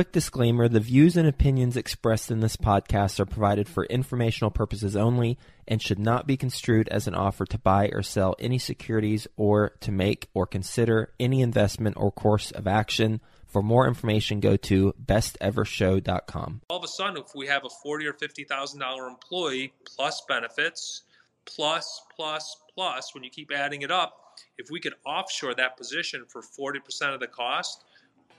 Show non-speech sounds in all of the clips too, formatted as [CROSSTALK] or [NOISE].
quick disclaimer the views and opinions expressed in this podcast are provided for informational purposes only and should not be construed as an offer to buy or sell any securities or to make or consider any investment or course of action. For more information, go to bestevershow.com. All of a sudden, if we have a forty or fifty thousand dollar employee plus benefits, plus plus plus, when you keep adding it up, if we could offshore that position for forty percent of the cost,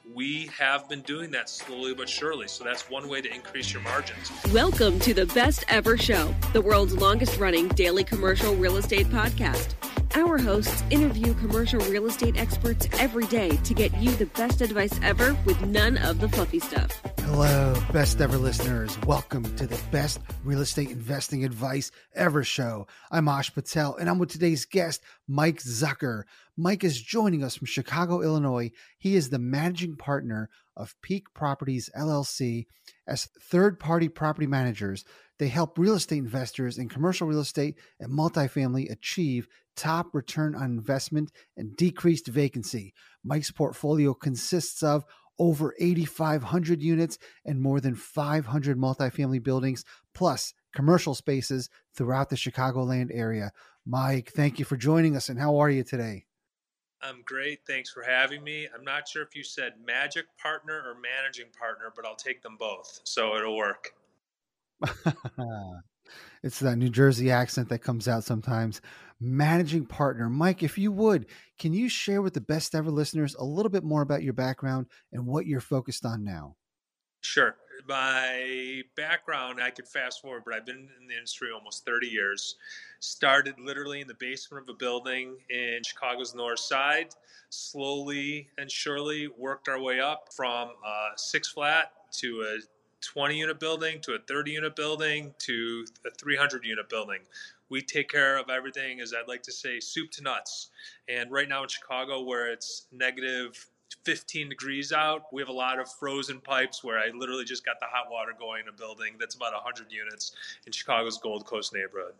we have been doing that slowly but surely. So that's one way to increase your margins. Welcome to the Best Ever Show, the world's longest running daily commercial real estate podcast. Our hosts interview commercial real estate experts every day to get you the best advice ever with none of the fluffy stuff. Hello, best ever listeners. Welcome to the best real estate investing advice ever show. I'm Ash Patel and I'm with today's guest, Mike Zucker. Mike is joining us from Chicago, Illinois. He is the managing partner of Peak Properties LLC. As third party property managers, they help real estate investors in commercial real estate and multifamily achieve top return on investment and decreased vacancy. Mike's portfolio consists of over 8,500 units and more than 500 multifamily buildings, plus commercial spaces throughout the Chicagoland area. Mike, thank you for joining us, and how are you today? I'm great. Thanks for having me. I'm not sure if you said magic partner or managing partner, but I'll take them both. So it'll work. [LAUGHS] it's that New Jersey accent that comes out sometimes. Managing partner. Mike, if you would, can you share with the best ever listeners a little bit more about your background and what you're focused on now? Sure. My background, I could fast forward, but I've been in the industry almost 30 years. Started literally in the basement of a building in Chicago's north side. Slowly and surely worked our way up from a six flat to a 20 unit building to a 30 unit building to a 300 unit building. We take care of everything, as I'd like to say, soup to nuts. And right now in Chicago, where it's negative 15 degrees out, we have a lot of frozen pipes where I literally just got the hot water going in a building that's about 100 units in Chicago's Gold Coast neighborhood.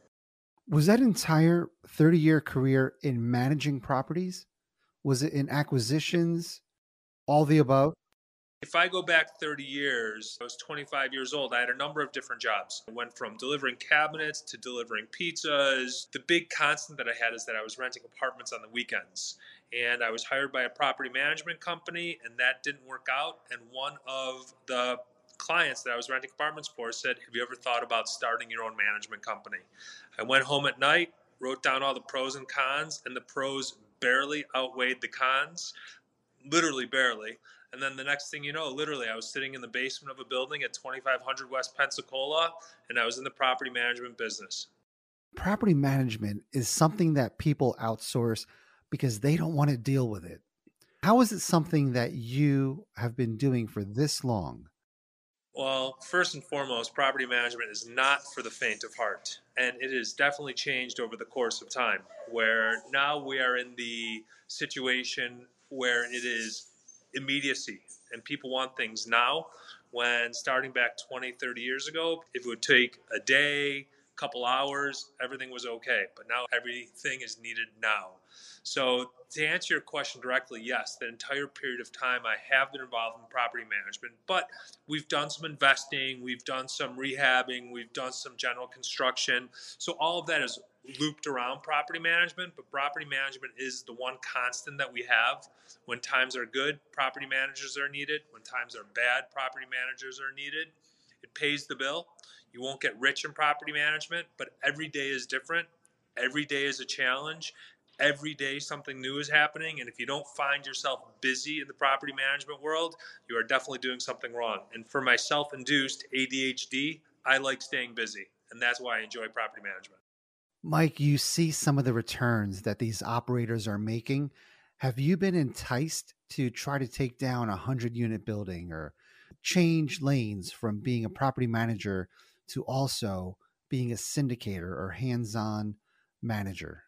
Was that entire 30 year career in managing properties? Was it in acquisitions? All the above? If I go back 30 years, I was 25 years old. I had a number of different jobs. I went from delivering cabinets to delivering pizzas. The big constant that I had is that I was renting apartments on the weekends. And I was hired by a property management company, and that didn't work out. And one of the clients that I was renting apartments for said, Have you ever thought about starting your own management company? I went home at night, wrote down all the pros and cons, and the pros barely outweighed the cons, literally barely. And then the next thing you know, literally, I was sitting in the basement of a building at 2500 West Pensacola, and I was in the property management business. Property management is something that people outsource because they don't want to deal with it. How is it something that you have been doing for this long? Well, first and foremost, property management is not for the faint of heart. And it has definitely changed over the course of time, where now we are in the situation where it is immediacy and people want things now when starting back 20 30 years ago it would take a day a couple hours everything was okay. But now everything is needed now. So to answer your question directly yes the entire period of time i have been involved in property management but we've done some investing we've done some rehabbing we've done some general construction. So all of that is looped around property management, but property management is the one constant that we have. When times are good, property managers are needed. When times are bad, property managers are needed. It pays the bill. You won't get rich in property management, but every day is different. Every day is a challenge. Every day something new is happening. And if you don't find yourself busy in the property management world, you are definitely doing something wrong. And for my self induced ADHD, I like staying busy. And that's why I enjoy property management. Mike, you see some of the returns that these operators are making. Have you been enticed to try to take down a 100 unit building or change lanes from being a property manager to also being a syndicator or hands on manager?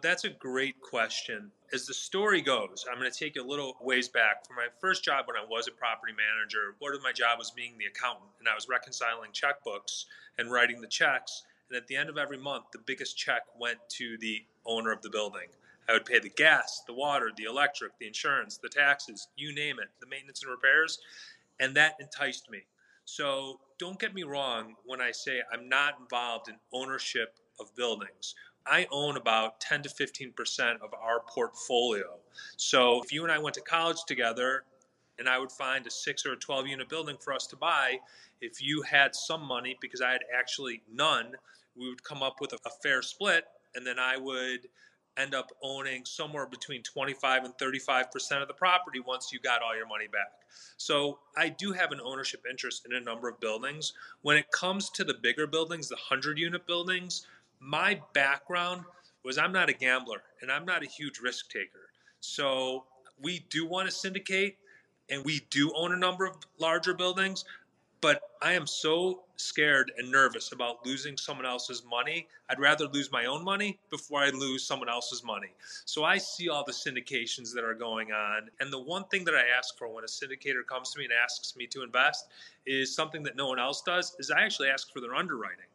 That's a great question. As the story goes, I'm going to take you a little ways back. For my first job when I was a property manager, part of my job was being the accountant, and I was reconciling checkbooks and writing the checks. And at the end of every month, the biggest check went to the owner of the building. I would pay the gas, the water, the electric, the insurance, the taxes, you name it, the maintenance and repairs. and that enticed me. So don't get me wrong when I say I'm not involved in ownership of buildings. I own about 10 to 15% of our portfolio. So if you and I went to college together and I would find a six or a 12 unit building for us to buy, if you had some money, because I had actually none, we would come up with a, a fair split and then I would end up owning somewhere between 25 and 35% of the property once you got all your money back. So I do have an ownership interest in a number of buildings. When it comes to the bigger buildings, the 100 unit buildings, my background was I'm not a gambler and I'm not a huge risk taker. So we do want to syndicate and we do own a number of larger buildings, but I am so scared and nervous about losing someone else's money. I'd rather lose my own money before I lose someone else's money. So I see all the syndications that are going on. And the one thing that I ask for when a syndicator comes to me and asks me to invest is something that no one else does is I actually ask for their underwriting.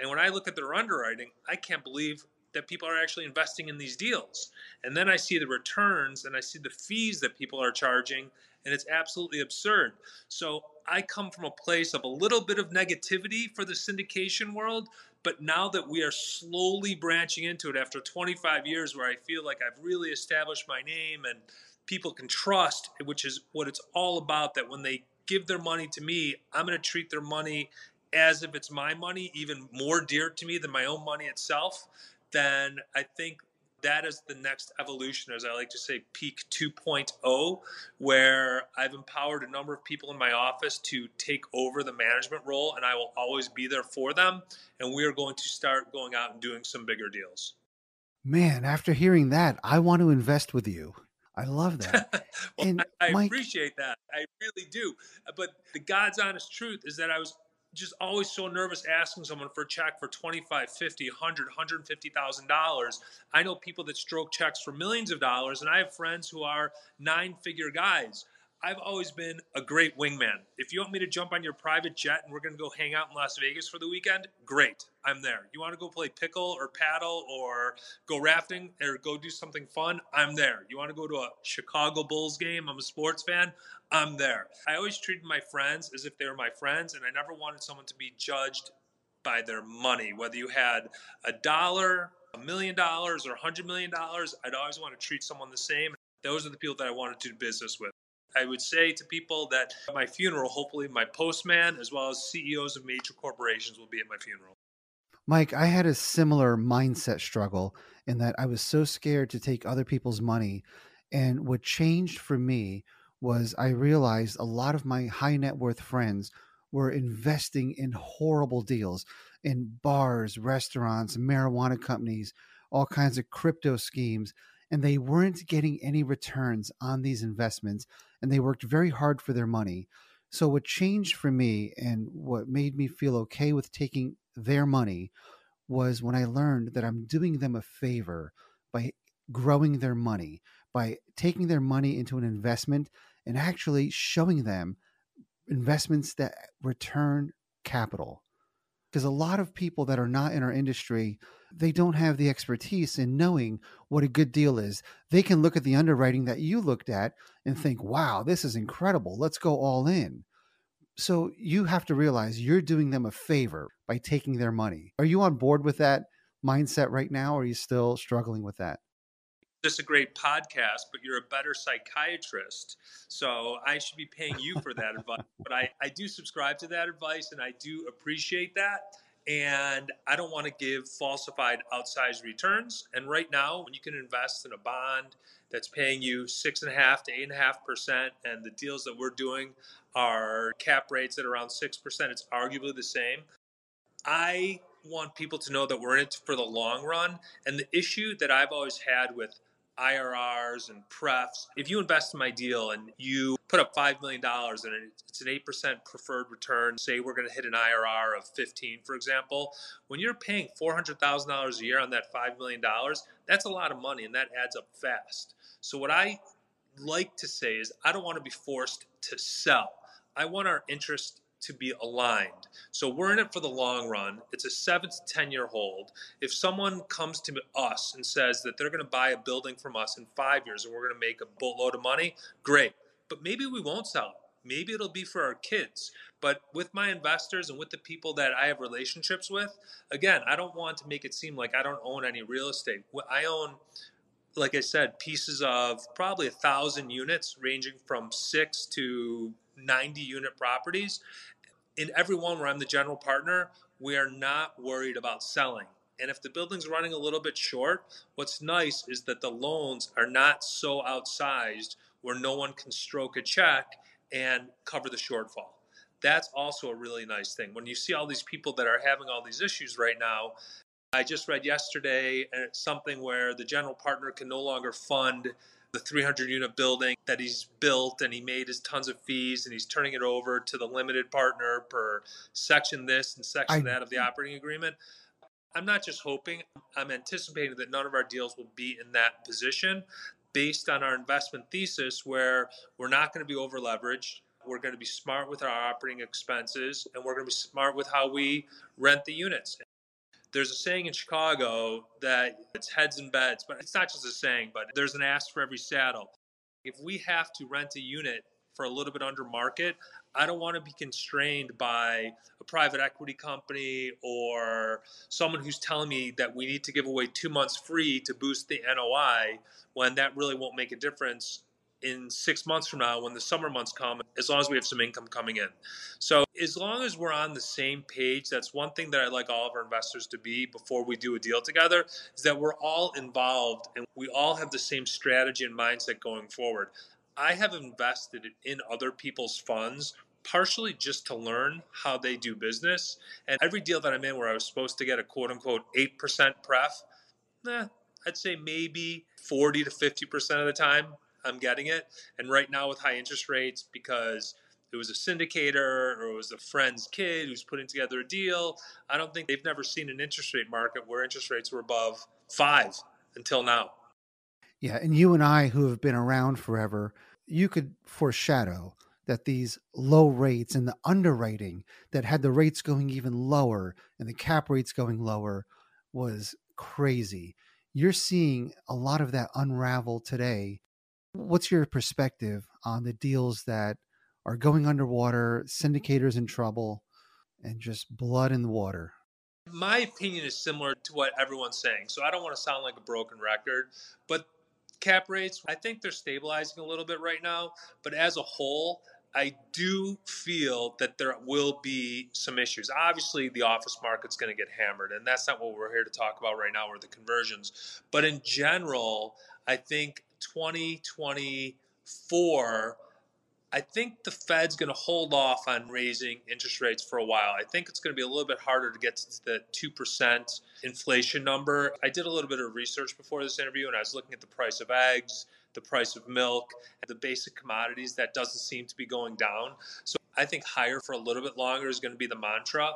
And when I look at their underwriting, I can't believe that people are actually investing in these deals. And then I see the returns and I see the fees that people are charging, and it's absolutely absurd. So I come from a place of a little bit of negativity for the syndication world, but now that we are slowly branching into it after 25 years where I feel like I've really established my name and people can trust, which is what it's all about, that when they give their money to me, I'm going to treat their money as if it's my money, even more dear to me than my own money itself, then I think that is the next evolution, as I like to say, peak 2.0, where I've empowered a number of people in my office to take over the management role, and I will always be there for them. And we are going to start going out and doing some bigger deals. Man, after hearing that, I want to invest with you. I love that. [LAUGHS] well, and I, I appreciate that. I really do. But the God's honest truth is that I was just always so nervous asking someone for a check for 25 50 100 150000 dollars. I know people that stroke checks for millions of dollars and i have friends who are nine figure guys I've always been a great wingman. If you want me to jump on your private jet and we're going to go hang out in Las Vegas for the weekend, great. I'm there. You want to go play pickle or paddle or go rafting or go do something fun? I'm there. You want to go to a Chicago Bulls game? I'm a sports fan. I'm there. I always treated my friends as if they were my friends, and I never wanted someone to be judged by their money. Whether you had a dollar, a million dollars, or a hundred million dollars, I'd always want to treat someone the same. Those are the people that I wanted to do business with. I would say to people that at my funeral, hopefully my postman as well as CEOs of major corporations will be at my funeral. Mike, I had a similar mindset struggle in that I was so scared to take other people's money. And what changed for me was I realized a lot of my high net worth friends were investing in horrible deals in bars, restaurants, marijuana companies, all kinds of crypto schemes and they weren't getting any returns on these investments and they worked very hard for their money. So, what changed for me and what made me feel okay with taking their money was when I learned that I'm doing them a favor by growing their money, by taking their money into an investment and actually showing them investments that return capital because a lot of people that are not in our industry they don't have the expertise in knowing what a good deal is. They can look at the underwriting that you looked at and mm. think wow this is incredible. Let's go all in. So you have to realize you're doing them a favor by taking their money. Are you on board with that mindset right now or are you still struggling with that just a great podcast, but you're a better psychiatrist. So I should be paying you for that advice. [LAUGHS] But I, I do subscribe to that advice and I do appreciate that. And I don't want to give falsified outsized returns. And right now, when you can invest in a bond that's paying you six and a half to eight and a half percent, and the deals that we're doing are cap rates at around six percent, it's arguably the same. I want people to know that we're in it for the long run. And the issue that I've always had with IRRs and prefs. If you invest in my deal and you put up $5 million and it's an 8% preferred return, say we're going to hit an IRR of 15, for example, when you're paying $400,000 a year on that $5 million, that's a lot of money and that adds up fast. So what I like to say is I don't want to be forced to sell. I want our interest to be aligned. So we're in it for the long run. It's a seven to 10 year hold. If someone comes to us and says that they're going to buy a building from us in five years and we're going to make a boatload of money, great. But maybe we won't sell. Maybe it'll be for our kids. But with my investors and with the people that I have relationships with, again, I don't want to make it seem like I don't own any real estate. I own, like I said, pieces of probably a thousand units ranging from six to 90 unit properties. In every one where I'm the general partner, we are not worried about selling. And if the building's running a little bit short, what's nice is that the loans are not so outsized where no one can stroke a check and cover the shortfall. That's also a really nice thing. When you see all these people that are having all these issues right now, I just read yesterday uh, something where the general partner can no longer fund the 300 unit building that he's built and he made his tons of fees and he's turning it over to the limited partner per section this and section I, that of the operating agreement. I'm not just hoping, I'm anticipating that none of our deals will be in that position based on our investment thesis where we're not going to be over leveraged. We're going to be smart with our operating expenses and we're going to be smart with how we rent the units. There's a saying in Chicago that it's heads and beds, but it's not just a saying, but there's an ask for every saddle. If we have to rent a unit for a little bit under market, I don't want to be constrained by a private equity company or someone who's telling me that we need to give away two months free to boost the NOI when that really won't make a difference in six months from now when the summer months come, as long as we have some income coming in. So, as long as we're on the same page, that's one thing that I like all of our investors to be before we do a deal together is that we're all involved and we all have the same strategy and mindset going forward. I have invested in other people's funds partially just to learn how they do business. And every deal that I'm in where I was supposed to get a quote unquote 8% pref, eh, I'd say maybe 40 to 50% of the time I'm getting it. And right now, with high interest rates, because it was a syndicator or it was a friend's kid who's putting together a deal, I don't think they've never seen an interest rate market where interest rates were above five until now. Yeah. And you and I, who have been around forever, you could foreshadow that these low rates and the underwriting that had the rates going even lower and the cap rates going lower was crazy. You're seeing a lot of that unravel today. What's your perspective on the deals that are going underwater, syndicators in trouble, and just blood in the water? My opinion is similar to what everyone's saying. So I don't want to sound like a broken record, but cap rates, I think they're stabilizing a little bit right now. But as a whole, I do feel that there will be some issues. Obviously, the office market's going to get hammered, and that's not what we're here to talk about right now, or the conversions. But in general, I think 2024 I think the Fed's going to hold off on raising interest rates for a while. I think it's going to be a little bit harder to get to the 2% inflation number. I did a little bit of research before this interview and I was looking at the price of eggs, the price of milk, the basic commodities that doesn't seem to be going down. So I think higher for a little bit longer is going to be the mantra.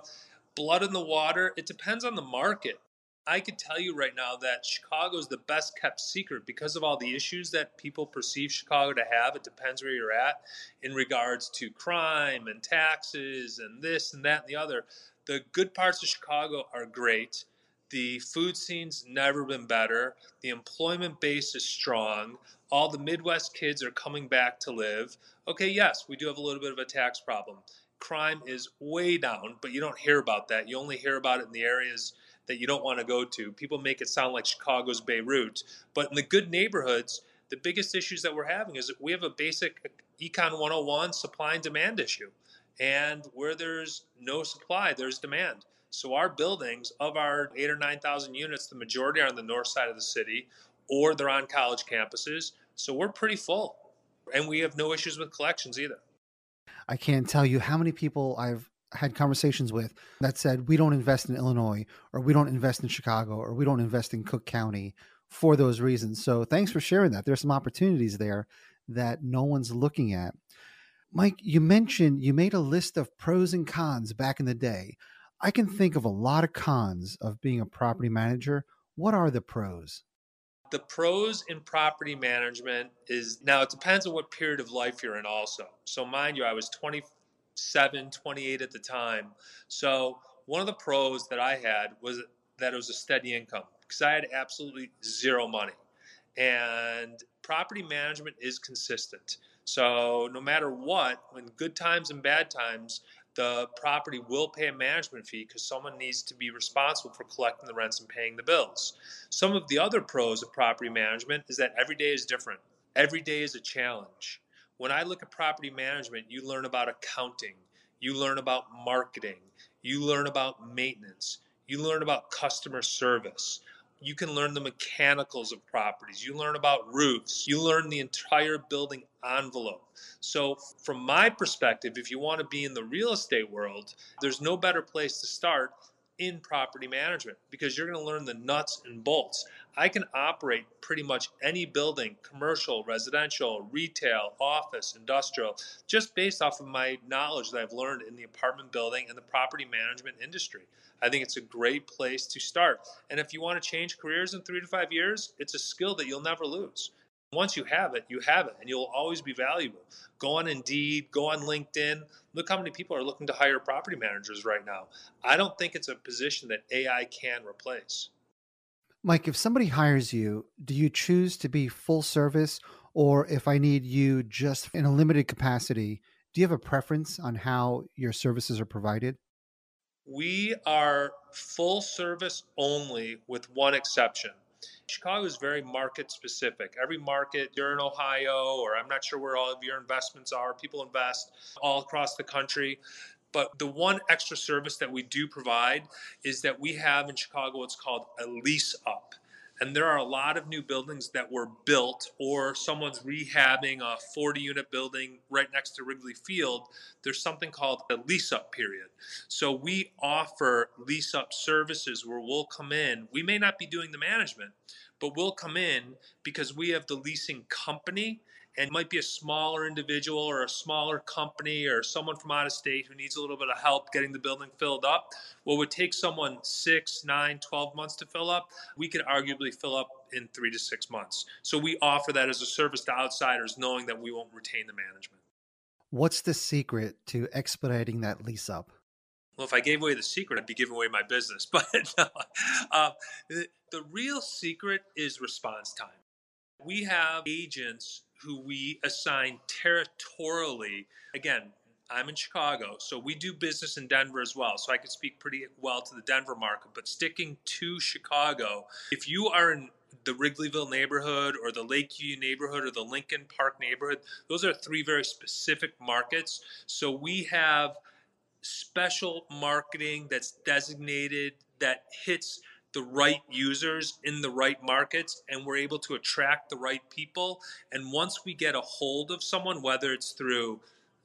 Blood in the water, it depends on the market. I could tell you right now that Chicago is the best kept secret because of all the issues that people perceive Chicago to have. It depends where you're at in regards to crime and taxes and this and that and the other. The good parts of Chicago are great. The food scene's never been better. The employment base is strong. All the Midwest kids are coming back to live. Okay, yes, we do have a little bit of a tax problem. Crime is way down, but you don't hear about that. You only hear about it in the areas that you don't want to go to. People make it sound like Chicago's Beirut, but in the good neighborhoods, the biggest issues that we're having is that we have a basic econ 101 supply and demand issue. And where there's no supply, there's demand. So our buildings, of our eight or nine thousand units, the majority are on the north side of the city, or they're on college campuses. So we're pretty full, and we have no issues with collections either. I can't tell you how many people I've had conversations with that said we don't invest in Illinois or we don't invest in Chicago or we don't invest in Cook County for those reasons. So thanks for sharing that. There's some opportunities there that no one's looking at. Mike, you mentioned you made a list of pros and cons back in the day. I can think of a lot of cons of being a property manager. What are the pros? The pros in property management is now it depends on what period of life you're in also. So mind you, I was 20 27, 28 at the time. So one of the pros that I had was that it was a steady income because I had absolutely zero money. And property management is consistent. So no matter what, in good times and bad times, the property will pay a management fee because someone needs to be responsible for collecting the rents and paying the bills. Some of the other pros of property management is that every day is different. Every day is a challenge. When I look at property management, you learn about accounting, you learn about marketing, you learn about maintenance, you learn about customer service you can learn the mechanicals of properties. You learn about roofs. You learn the entire building envelope. So, from my perspective, if you want to be in the real estate world, there's no better place to start in property management because you're going to learn the nuts and bolts. I can operate pretty much any building, commercial, residential, retail, office, industrial, just based off of my knowledge that I've learned in the apartment building and the property management industry. I think it's a great place to start. And if you want to change careers in three to five years, it's a skill that you'll never lose. Once you have it, you have it, and you'll always be valuable. Go on Indeed, go on LinkedIn. Look how many people are looking to hire property managers right now. I don't think it's a position that AI can replace. Mike, if somebody hires you, do you choose to be full service, or if I need you just in a limited capacity, do you have a preference on how your services are provided? We are full service only with one exception. Chicago is very market specific. Every market, you're in Ohio, or I'm not sure where all of your investments are, people invest all across the country. But the one extra service that we do provide is that we have in Chicago what's called a lease up. And there are a lot of new buildings that were built, or someone's rehabbing a 40 unit building right next to Wrigley Field. There's something called a lease up period. So we offer lease up services where we'll come in. We may not be doing the management, but we'll come in because we have the leasing company and might be a smaller individual or a smaller company or someone from out of state who needs a little bit of help getting the building filled up, what would take someone six, nine, 12 months to fill up, we could arguably fill up in three to six months. So we offer that as a service to outsiders, knowing that we won't retain the management. What's the secret to expediting that lease up? Well, if I gave away the secret, I'd be giving away my business. [LAUGHS] But no, uh, the, the real secret is response time. We have agents who we assign territorially. Again, I'm in Chicago, so we do business in Denver as well. So I can speak pretty well to the Denver market. But sticking to Chicago, if you are in the Wrigleyville neighborhood or the Lakeview neighborhood or the Lincoln Park neighborhood, those are three very specific markets. So we have special marketing that's designated that hits the right users in the right markets and we're able to attract the right people. And once we get a hold of someone, whether it's through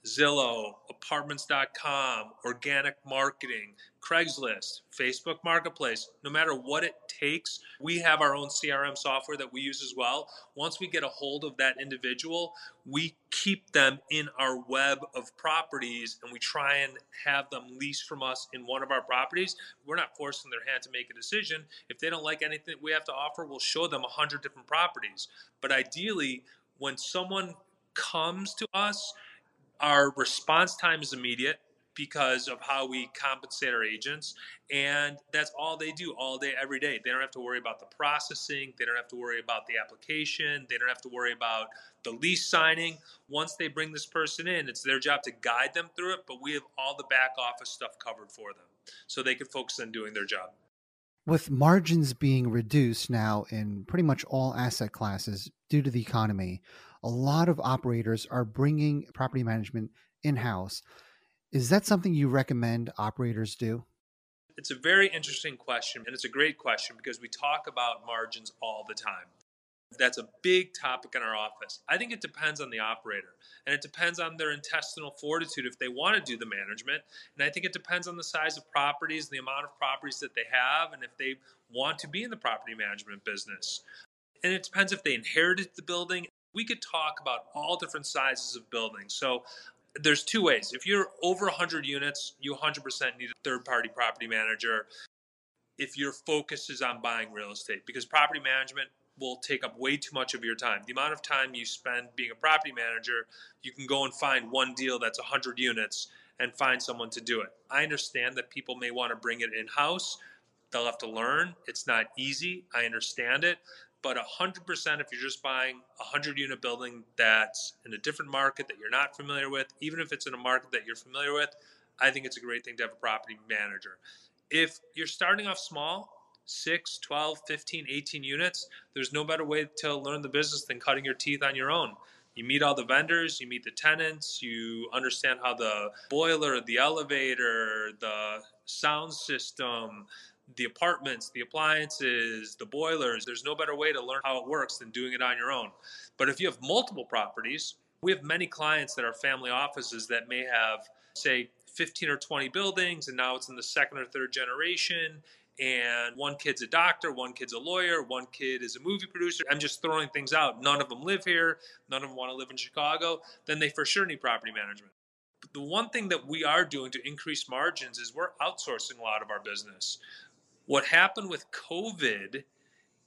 Zillow, apartments.com, organic marketing, Craigslist, Facebook Marketplace, no matter what it takes, we have our own CRM software that we use as well. Once we get a hold of that individual, we keep them in our web of properties and we try and have them lease from us in one of our properties. We're not forcing their hand to make a decision. If they don't like anything we have to offer, we'll show them 100 different properties. But ideally, when someone comes to us, our response time is immediate because of how we compensate our agents. And that's all they do all day, every day. They don't have to worry about the processing. They don't have to worry about the application. They don't have to worry about the lease signing. Once they bring this person in, it's their job to guide them through it, but we have all the back office stuff covered for them so they can focus on doing their job. With margins being reduced now in pretty much all asset classes due to the economy, a lot of operators are bringing property management in house. Is that something you recommend operators do? It's a very interesting question, and it's a great question because we talk about margins all the time. That's a big topic in our office. I think it depends on the operator, and it depends on their intestinal fortitude if they want to do the management. And I think it depends on the size of properties, the amount of properties that they have, and if they want to be in the property management business. And it depends if they inherited the building we could talk about all different sizes of buildings. So there's two ways. If you're over 100 units, you 100% need a third party property manager. If your focus is on buying real estate, because property management will take up way too much of your time. The amount of time you spend being a property manager, you can go and find one deal that's 100 units and find someone to do it. I understand that people may want to bring it in house. They'll have to learn. It's not easy. I understand it But 100% if you're just buying a 100 unit building that's in a different market that you're not familiar with, even if it's in a market that you're familiar with, I think it's a great thing to have a property manager. If you're starting off small, 6, 12, 15, 18 units, there's no better way to learn the business than cutting your teeth on your own. You meet all the vendors, you meet the tenants, you understand how the boiler, the elevator, the sound system, the apartments, the appliances, the boilers. There's no better way to learn how it works than doing it on your own. But if you have multiple properties, we have many clients that are family offices that may have, say, 15 or 20 buildings, and now it's in the second or third generation. And one kid's a doctor, one kid's a lawyer, one kid is a movie producer. I'm just throwing things out. None of them live here, none of them want to live in Chicago. Then they for sure need property management. But the one thing that we are doing to increase margins is we're outsourcing a lot of our business. What happened with COVID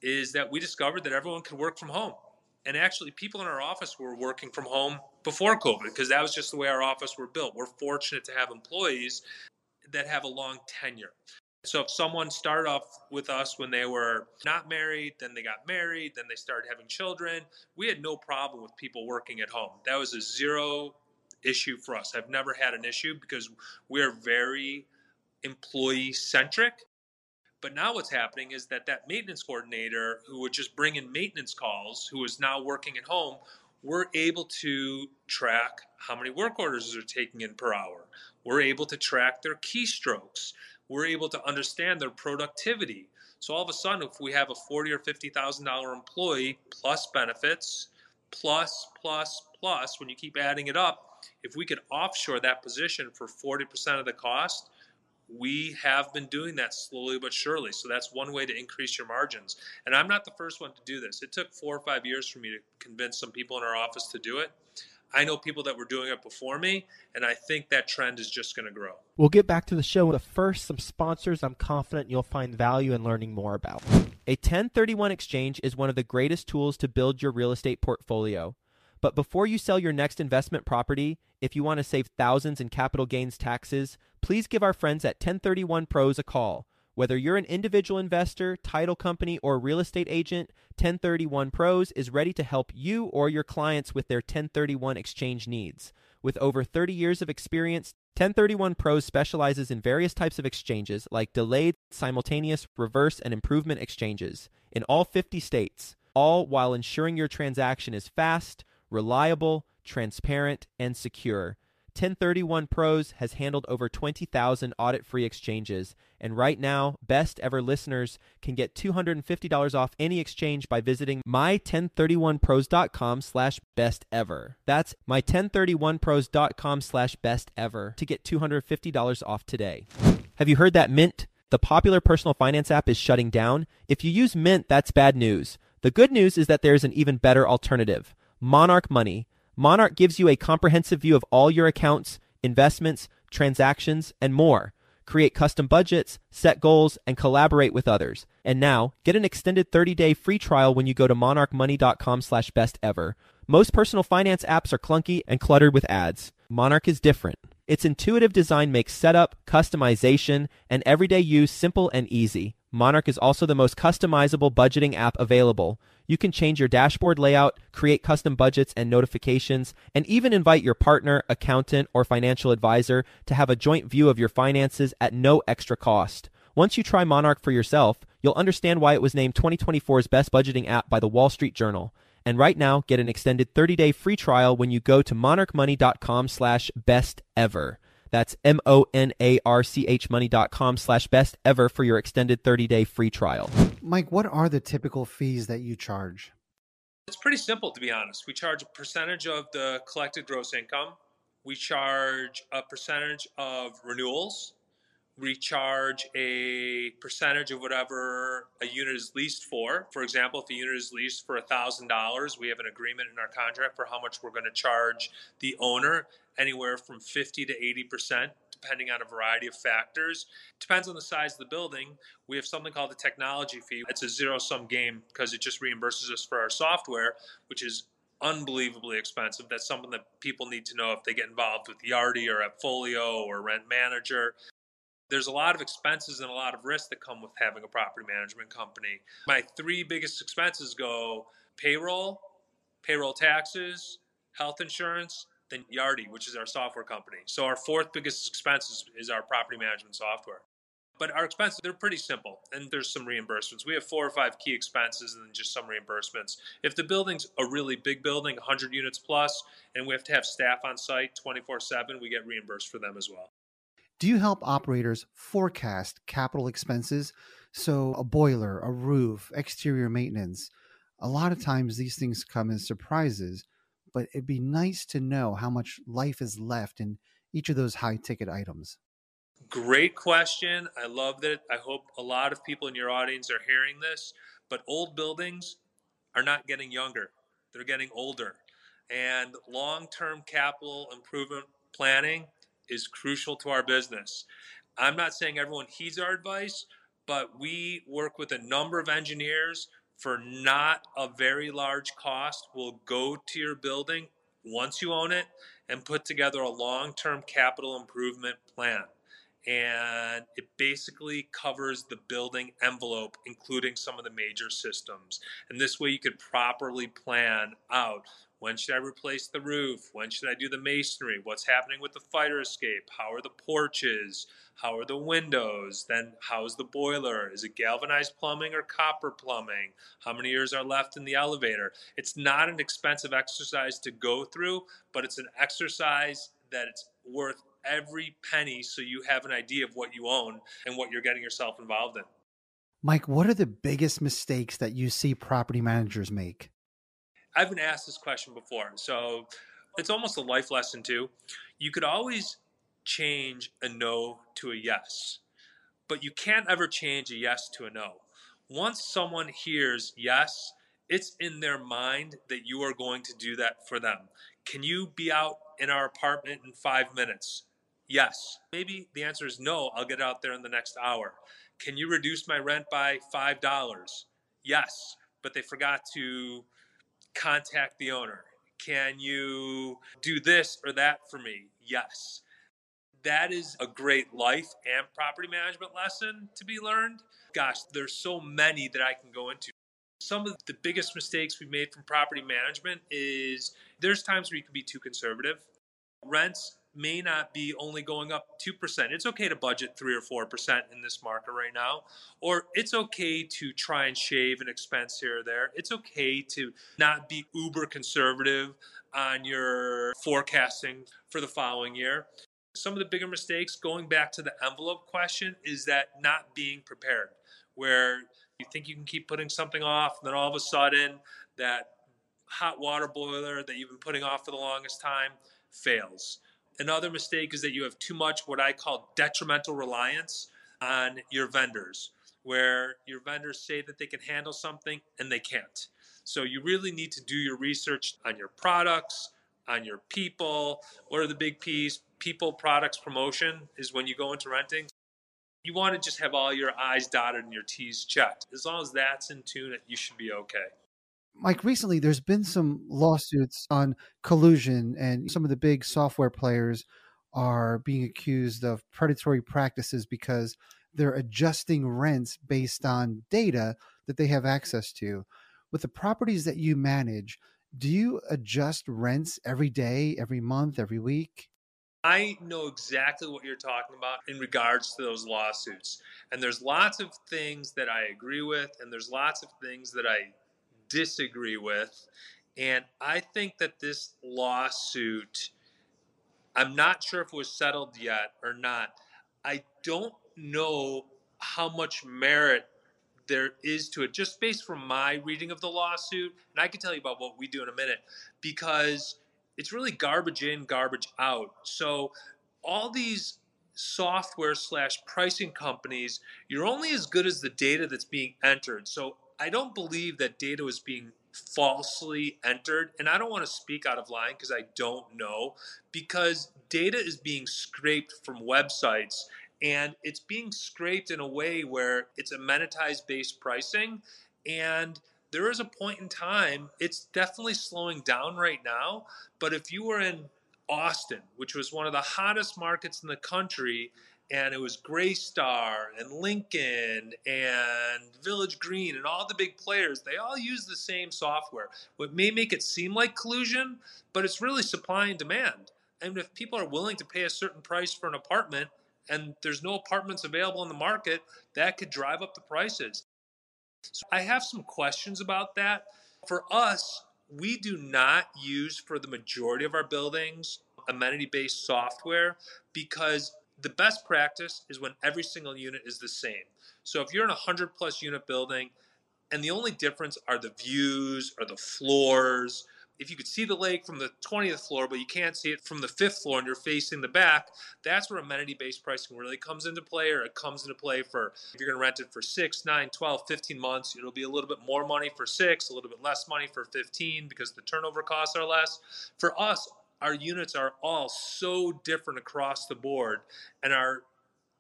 is that we discovered that everyone could work from home. And actually, people in our office were working from home before COVID because that was just the way our office were built. We're fortunate to have employees that have a long tenure. So if someone started off with us when they were not married, then they got married, then they started having children, we had no problem with people working at home. That was a zero issue for us. I've never had an issue because we're very employee centric. But now what's happening is that that maintenance coordinator who would just bring in maintenance calls, who is now working at home, we're able to track how many work orders they're taking in per hour. We're able to track their keystrokes. We're able to understand their productivity. So all of a sudden, if we have a forty or fifty thousand dollar employee plus benefits, plus plus plus, when you keep adding it up, if we could offshore that position for forty percent of the cost, we have been doing that slowly but surely. So that's one way to increase your margins. And I'm not the first one to do this. It took four or five years for me to convince some people in our office to do it. I know people that were doing it before me, and I think that trend is just going to grow. We'll get back to the show. But first, some sponsors I'm confident you'll find value in learning more about. A 1031 exchange is one of the greatest tools to build your real estate portfolio. But before you sell your next investment property, if you want to save thousands in capital gains taxes, please give our friends at 1031 Pros a call. Whether you're an individual investor, title company, or real estate agent, 1031 Pros is ready to help you or your clients with their 1031 exchange needs. With over 30 years of experience, 1031 Pros specializes in various types of exchanges like delayed, simultaneous, reverse, and improvement exchanges in all 50 states, all while ensuring your transaction is fast, reliable, transparent, and secure. 1031 Pros has handled over 20,000 audit-free exchanges, and right now, best ever listeners can get $250 off any exchange by visiting my1031pros.com slash best ever. That's my1031pros.com slash best ever to get $250 off today. Have you heard that Mint, the popular personal finance app, is shutting down? If you use Mint, that's bad news. The good news is that there's an even better alternative. Monarch Money. Monarch gives you a comprehensive view of all your accounts, investments, transactions, and more. Create custom budgets, set goals, and collaborate with others. And now, get an extended 30-day free trial when you go to monarchmoney.com slash best ever. Most personal finance apps are clunky and cluttered with ads. Monarch is different. Its intuitive design makes setup, customization, and everyday use simple and easy. Monarch is also the most customizable budgeting app available. You can change your dashboard layout, create custom budgets and notifications, and even invite your partner, accountant, or financial advisor to have a joint view of your finances at no extra cost. Once you try Monarch for yourself, you'll understand why it was named 2024's best budgeting app by the Wall Street Journal. And right now, get an extended 30-day free trial when you go to monarchmoney.com slash best ever. That's M-O-N-A-R-C-H money.com slash best ever for your extended 30-day free trial. Mike, what are the typical fees that you charge? It's pretty simple, to be honest. We charge a percentage of the collected gross income. We charge a percentage of renewals. We charge a percentage of whatever a unit is leased for. For example, if a unit is leased for $1,000, we have an agreement in our contract for how much we're going to charge the owner, anywhere from 50 to 80%, depending on a variety of factors. Depends on the size of the building. We have something called a technology fee. It's a zero sum game because it just reimburses us for our software, which is unbelievably expensive. That's something that people need to know if they get involved with Yardi or Appfolio or Rent Manager there's a lot of expenses and a lot of risks that come with having a property management company. My three biggest expenses go payroll, payroll taxes, health insurance, then Yardi, which is our software company. So our fourth biggest expense is, is our property management software. But our expenses, they're pretty simple, and there's some reimbursements. We have four or five key expenses and then just some reimbursements. If the building's a really big building, 100 units plus, and we have to have staff on site 24 7, we get reimbursed for them as well. Do you help operators forecast capital expenses? So, a boiler, a roof, exterior maintenance. A lot of times these things come as surprises, but it'd be nice to know how much life is left in each of those high ticket items. Great question. I love that. I hope a lot of people in your audience are hearing this. But old buildings are not getting younger, they're getting older. And long term capital improvement planning is crucial to our business. I'm not saying everyone heeds our advice, but we work with a number of engineers for not a very large cost. We'll go to your building once you own it and put together a long term capital improvement plan and it basically covers the building envelope, including some of the major systems. And this way you could properly plan out when should I replace the roof? When should I do the masonry? What's happening with the fire escape? How are the porches? How are the windows? Then how's the boiler? Is it galvanized plumbing or copper plumbing? How many years are left in the elevator? It's not an expensive exercise to go through, but it's an exercise that it's worth every penny so you have an idea of what you own and what you're getting yourself involved in. Mike, what are the biggest mistakes that you see property managers make? I've been asked this question before, so it's almost a life lesson too. You could always change a no to a yes, but you can't ever change a yes to a no. Once someone hears yes, it's in their mind that you are going to do that for them. Can you be out in our apartment in five minutes? Yes. Maybe the answer is no, I'll get out there in the next hour. Can you reduce my rent by $5? Yes, but they forgot to contact the owner. Can you do this or that for me? Yes. That is a great life and property management lesson to be learned. Gosh, there's so many that I can go into. Some of the biggest mistakes we've made from property management is there's times where you can be too conservative. Rents may not be only going up 2%. It's okay to budget 3 or 4% in this market right now. Or it's okay to try and shave an expense here or there. It's okay to not be uber conservative on your forecasting for the following year. Some of the bigger mistakes, going back to the envelope question, is that not being prepared, where you think you can keep putting something off, and then all of a sudden, that hot water boiler that you've been putting off for the longest time fails Another mistake is that you have too much what I call detrimental reliance on your vendors, where your vendors say that they can handle something and they can't. So you really need to do your research on your products, on your people. What are the big P's? People, products, promotion is when you go into renting. You want to just have all your I's dotted and your T's checked. As long as that's in tune, you should be okay. Mike, recently there's been some lawsuits on collusion, and some of the big software players are being accused of predatory practices because they're adjusting rents based on data that they have access to. With the properties that you manage, do you adjust rents every day, every month, every week? I know exactly what you're talking about in regards to those lawsuits. And there's lots of things that I agree with, and there's lots of things that I disagree with. And I think that this lawsuit, I'm not sure if it was settled yet or not. I don't know how much merit there is to it, just based from my reading of the lawsuit. And I can tell you about what we do in a minute because it's really garbage in, garbage out. So all these software slash pricing companies, you're only as good as the data that's being entered. So I don't believe that data was being falsely entered. And I don't want to speak out of line because I don't know, because data is being scraped from websites and it's being scraped in a way where it's amenitized based pricing. And there is a point in time, it's definitely slowing down right now. But if you were in Austin, which was one of the hottest markets in the country, and it was Greystar and Lincoln and Village Green and all the big players. They all use the same software. What may make it seem like collusion, but it's really supply and demand. And if people are willing to pay a certain price for an apartment and there's no apartments available in the market, that could drive up the prices. So I have some questions about that. For us, we do not use for the majority of our buildings amenity based software because the best practice is when every single unit is the same. So if you're in a 100 plus unit building and the only difference are the views or the floors, if you could see the lake from the 20th floor, but you can't see it from the fifth floor and you're facing the back, that's where amenity based pricing really comes into play, or it comes into play for if you're going to rent it for 6, 9, 12, 15 months, it'll be a little bit more money for 6, a little bit less money for 15 because the turnover costs are less. For us, our units are all so different across the board, and our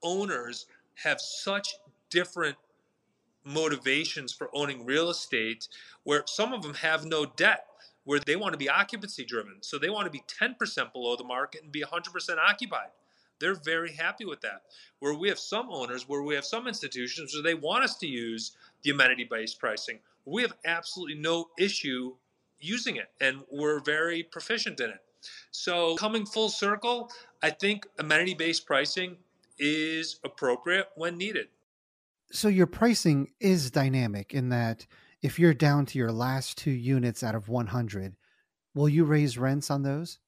owners have such different motivations for owning real estate where some of them have no debt where they want to be occupancy driven. So they want to be 10% below the market and be 100% occupied. They're very happy with that. Where we have some owners where we have some institutions where they want us to use the amenity based pricing we have absolutely no issue using it and we're very proficient in it so, coming full circle, I think amenity based pricing is appropriate when needed. So, your pricing is dynamic in that if you're down to your last two units out of 100, will you raise rents on those?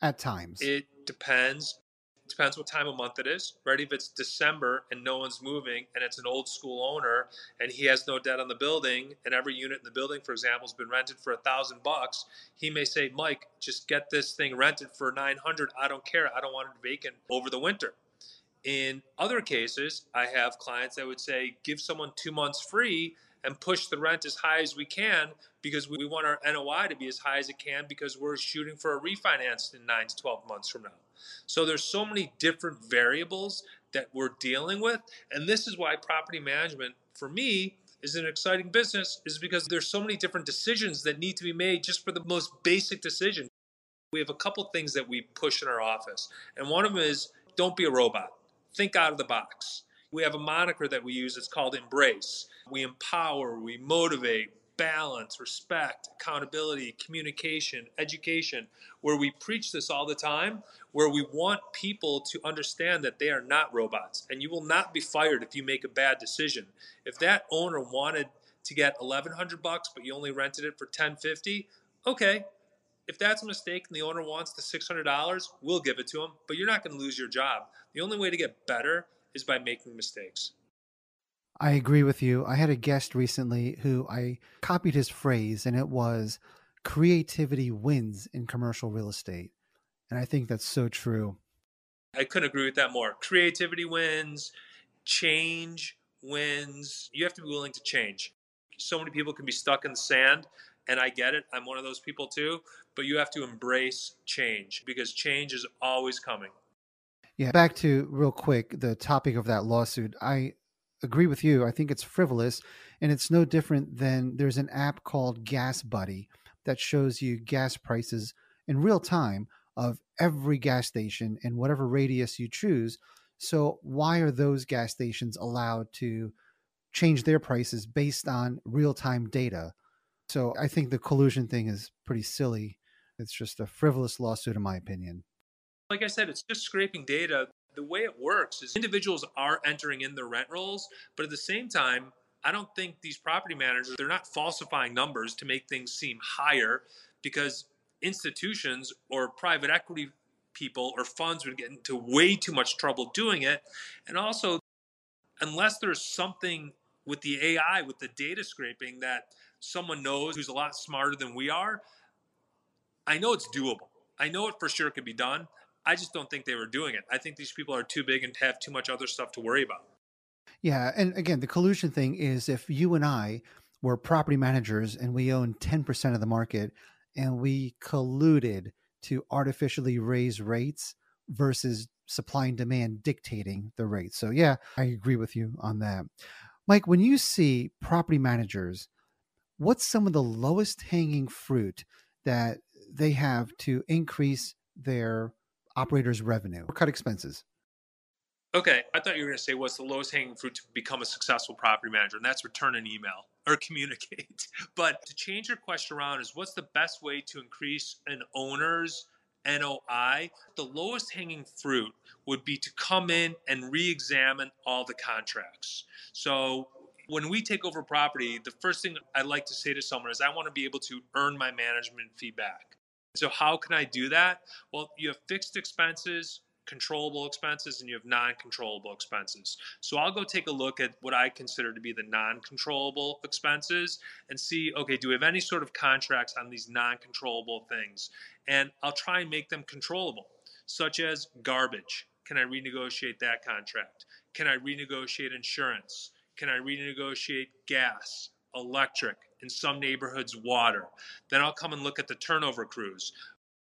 At times. It depends depends what time of month it is, right? If it's December and no one's moving and it's an old school owner and he has no debt on the building and every unit in the building, for example, has been rented for a thousand bucks, he may say, Mike, just get this thing rented for 900. I don't care. I don't want it vacant over the winter. In other cases, I have clients that would say, give someone two months free and push the rent as high as we can because we want our NOI to be as high as it can because we're shooting for a refinance in nine to 12 months from now. So there's so many different variables that we're dealing with. And this is why property management, for me, is an exciting business, is because there's so many different decisions that need to be made just for the most basic decision. We have a couple things that we push in our office. And one of them is don't be a robot. Think out of the box. We have a moniker that we use, it's called Embrace. We empower, we motivate, balance, respect, accountability, communication, education, where we preach this all the time, where we want people to understand that they are not robots and you will not be fired if you make a bad decision. If that owner wanted to get 1100 bucks but you only rented it for 1050, okay. If that's a mistake and the owner wants the $600, we'll give it to him, but you're not going to lose your job. The only way to get better is by making mistakes. I agree with you. I had a guest recently who I copied his phrase, and it was creativity wins in commercial real estate. And I think that's so true. I couldn't agree with that more. Creativity wins, change wins. You have to be willing to change. So many people can be stuck in the sand, and I get it. I'm one of those people too. But you have to embrace change because change is always coming. Yeah, back to real quick the topic of that lawsuit. I agree with you. I think it's frivolous, and it's no different than there's an app called Gas Buddy that shows you gas prices in real time of every gas station in whatever radius you choose. So, why are those gas stations allowed to change their prices based on real time data? So, I think the collusion thing is pretty silly. It's just a frivolous lawsuit, in my opinion. Like I said, it's just scraping data the way it works is individuals are entering in their rent rolls, but at the same time, I don't think these property managers they're not falsifying numbers to make things seem higher because institutions or private equity people or funds would get into way too much trouble doing it. And also unless there's something with the AI with the data scraping that someone knows who's a lot smarter than we are, I know it's doable. I know it for sure could be done. I just don't think they were doing it. I think these people are too big and have too much other stuff to worry about. Yeah. And again, the collusion thing is if you and I were property managers and we own 10% of the market and we colluded to artificially raise rates versus supply and demand dictating the rates. So, yeah, I agree with you on that. Mike, when you see property managers, what's some of the lowest hanging fruit that they have to increase their operators' revenue or cut expenses? Okay, I thought you were going to say what's the lowest hanging fruit to become a successful property manager, and that's return an email [LAUGHS] or communicate. [LAUGHS] But to change your question around is what's the best way to increase an owner's NOI? The lowest hanging fruit would be to come in and re examine all the contracts. So when we take over property, the first thing I like to say to someone is I want to be able to earn my management feedback. So, how can I do that? Well, you have fixed expenses, controllable expenses and you have non-controllable expenses. So I'll go take a look at what I consider to be the non-controllable expenses and see okay, do we have any sort of contracts on these non-controllable things? And I'll try and make them controllable, such as garbage. Can I renegotiate that contract? Can I renegotiate insurance? Can I renegotiate gas, electric, in some neighborhoods, water? Then I'll come and look at the turnover crews.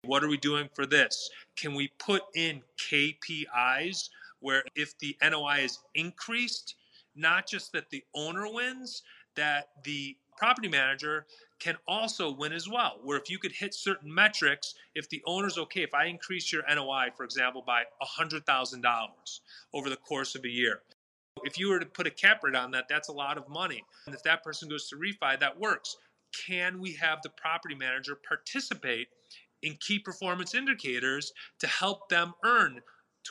What are we doing for this? Can we put in KPIs where if the NOI is increased, not just that the owner wins, that the property manager can also win as well. Where if you could hit certain metrics, if the owner's okay, if I increase your NOI, for example, by $100,000 over the course of a year, if you were to put a cap rate on that, that's a lot of money. And if that person goes to refi, that works. Can we have the property manager participate in key performance indicators to help them earn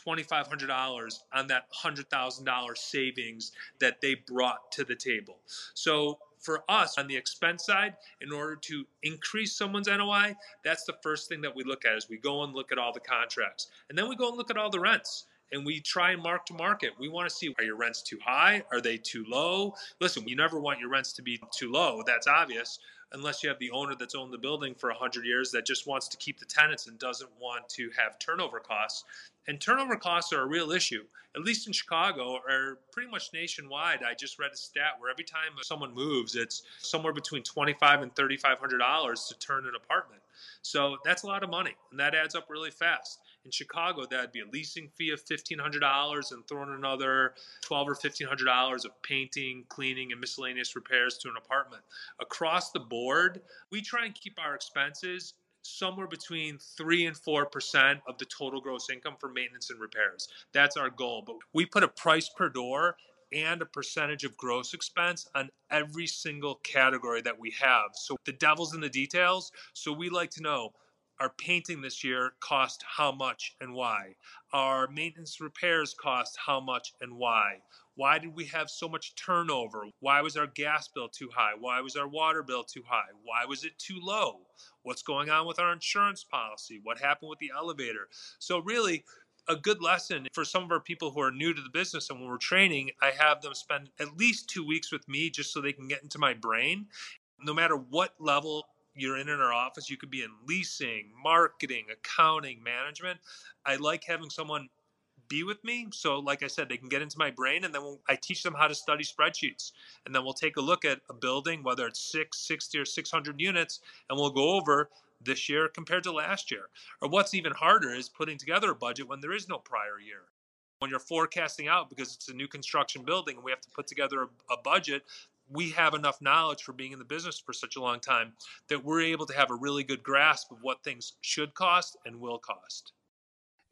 $2,500 on that $100,000 savings that they brought to the table. So, for us on the expense side, in order to increase someone's NOI, that's the first thing that we look at is we go and look at all the contracts. And then we go and look at all the rents and we try and mark to market. We want to see are your rents too high? Are they too low? Listen, you never want your rents to be too low. That's obvious unless you have the owner that's owned the building for 100 years that just wants to keep the tenants and doesn't want to have turnover costs. And turnover costs are a real issue, at least in Chicago or pretty much nationwide. I just read a stat where every time someone moves, it's somewhere between 25 and $3,500 to turn an apartment. So that's a lot of money, and that adds up really fast. In Chicago, that'd be a leasing fee of $1,500 and throwing another $1,200 or $1,500 of painting, cleaning, and miscellaneous repairs to an apartment. Across the board, we try and keep our expenses somewhere between 3 and 4% of the total gross income for maintenance and repairs. That's our goal. But we put a price per door and a percentage of gross expense on every single category that we have. So the devil's in the details. So we like to know our painting this year cost how much and why? Our maintenance repairs cost how much and why? Why did we have so much turnover? Why was our gas bill too high? Why was our water bill too high? Why was it too low? What's going on with our insurance policy? What happened with the elevator? So, really, a good lesson for some of our people who are new to the business and when we're training, I have them spend at least two weeks with me just so they can get into my brain. No matter what level you're in our office. You could be in leasing, marketing, accounting, management. I like having someone be with me. So, like I said, they can get into my brain, and then we'll, I teach them how to study spreadsheets. And then we'll take a look at a building, whether it's six, 60, or 600 units, and we'll go over this year compared to last year. Or what's even harder is putting together a budget when there is no prior year. When you're forecasting out because it's a new construction building and we have to put together a, a budget we have enough knowledge for being in the business for such a long time that we're able to have a really good grasp of what things should cost and will cost.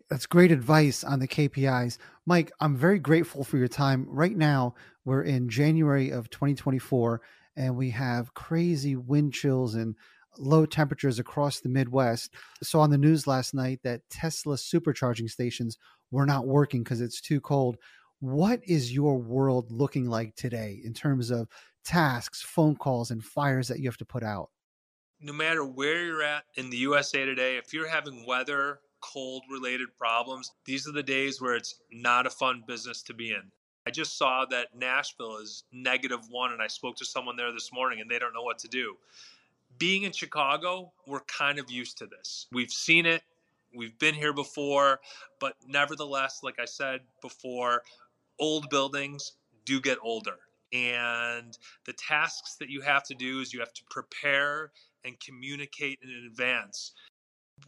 That's great advice on the KPIs. Mike, I'm very grateful for your time. Right now, we're in January of 2024, and we have crazy wind chills and low temperatures across the Midwest. I saw on the news last night that Tesla supercharging stations were not working because it's too cold. What is your world looking like today in terms of tasks, phone calls, and fires that you have to put out? No matter where you're at in the USA today, if you're having weather, cold related problems, these are the days where it's not a fun business to be in. I just saw that Nashville is negative one, and I spoke to someone there this morning and they don't know what to do. Being in Chicago, we're kind of used to this. We've seen it, we've been here before, but nevertheless, like I said before, old buildings do get older and the tasks that you have to do is you have to prepare and communicate in advance.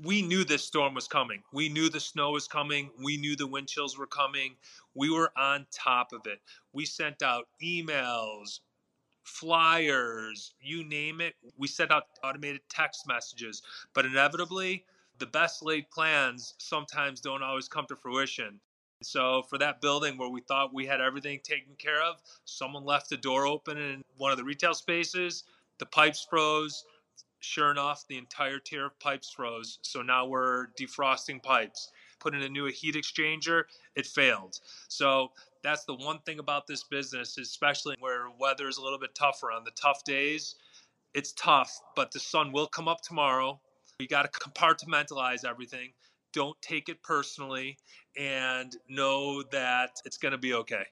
We knew this storm was coming. We knew the snow was coming. We knew the wind chills were coming. We were on top of it. We sent out emails, flyers, you name it. We sent out automated text messages. But inevitably, the best laid plans sometimes don't always come to fruition. So for that building where we thought we had everything taken care of, someone left the door open in one of the retail spaces. The pipes froze. Sure enough, the entire tier of pipes froze. So now we're defrosting pipes. Put in a new heat exchanger. It failed. So that's the one thing about this business, especially where weather is a little bit tougher on the tough days. It's tough, but the sun will come up tomorrow. You got to compartmentalize everything don't take it personally and know that it's going to be okay.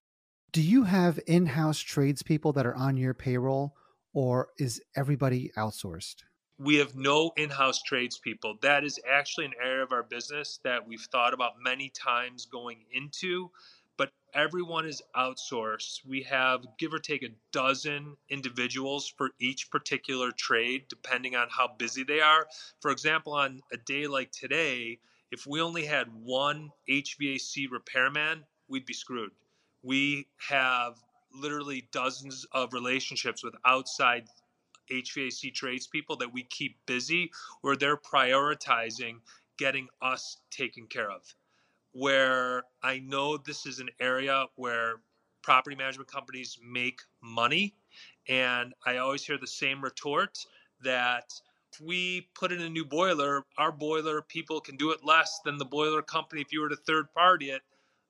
Do you have in house tradespeople that are on your payroll, or is everybody outsourced? We have no in house tradespeople. That is actually an area of our business that we've thought about many times going into, but everyone is outsourced. We have, give or take, a dozen individuals for each particular trade, depending on how busy they are. For example, on a day like today, if we only had one HVAC repairman, we'd be screwed. We have literally dozens of relationships with outside HVAC tradespeople that we keep busy where they're prioritizing getting us taken care of. Where I know this is an area where property management companies make money, and I always hear the same retort that we put in a new boiler, our boiler people can do it less than the boiler company if you were to third party it.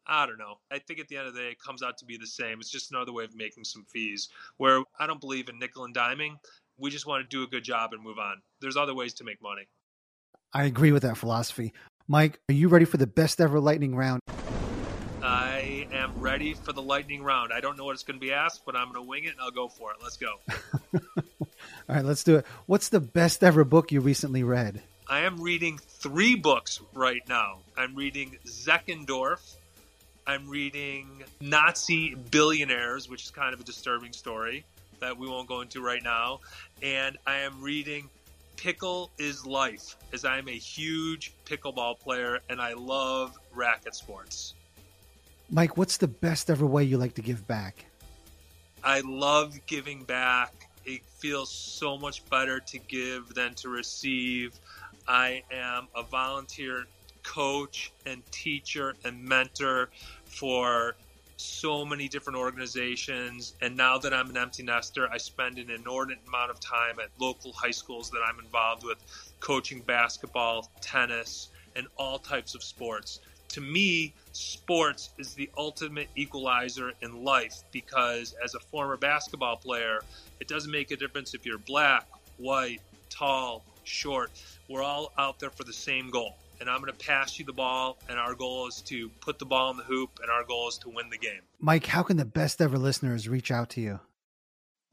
I don't know. I think at the end of the day, it comes out to be the same. It's just another way of making some fees. Where I don't believe in nickel and diming. We just want to do a good job and move on. There's other ways to make money. I agree with that philosophy. Mike, are you ready for the best ever lightning round? I am ready for the lightning round. I don't know what it's going to be asked, but I'm going to wing it and I'll go for it. Let's go. [LAUGHS] All right, let's do it. What's the best ever book you recently read? I am reading three books right now. I'm reading Zeckendorf. I'm reading Nazi Billionaires, which is kind of a disturbing story that we won't go into right now. And I am reading Pickle is Life, as I am a huge pickleball player and I love racket sports. Mike, what's the best ever way you like to give back? I love giving back it feels so much better to give than to receive. I am a volunteer coach and teacher and mentor for so many different organizations. And now that I'm an empty nester, I spend an inordinate amount of time at local high schools that I'm involved with, coaching basketball, tennis, and all types of sports to me, sports is the ultimate equalizer in life because as a former basketball player, it doesn't make a difference if you're black, white, tall, short. We're all out there for the same goal. And I'm going to pass you the ball, and our goal is to put the ball in the hoop, and our goal is to win the game. Mike, how can the best ever listeners reach out to you?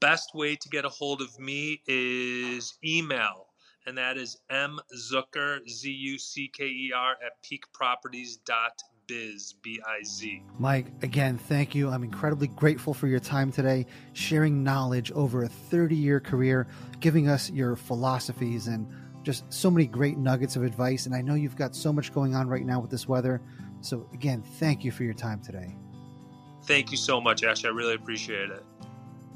Best way to get a hold of me is email and that is M Zucker, Z U C K E R, at peakproperties.biz, B I Z. Mike, again, thank you. I'm incredibly grateful for your time today, sharing knowledge over a 30 year career, giving us your philosophies and just so many great nuggets of advice. And I know you've got so much going on right now with this weather. So, again, thank you for your time today. Thank you so much, Ash. I really appreciate it.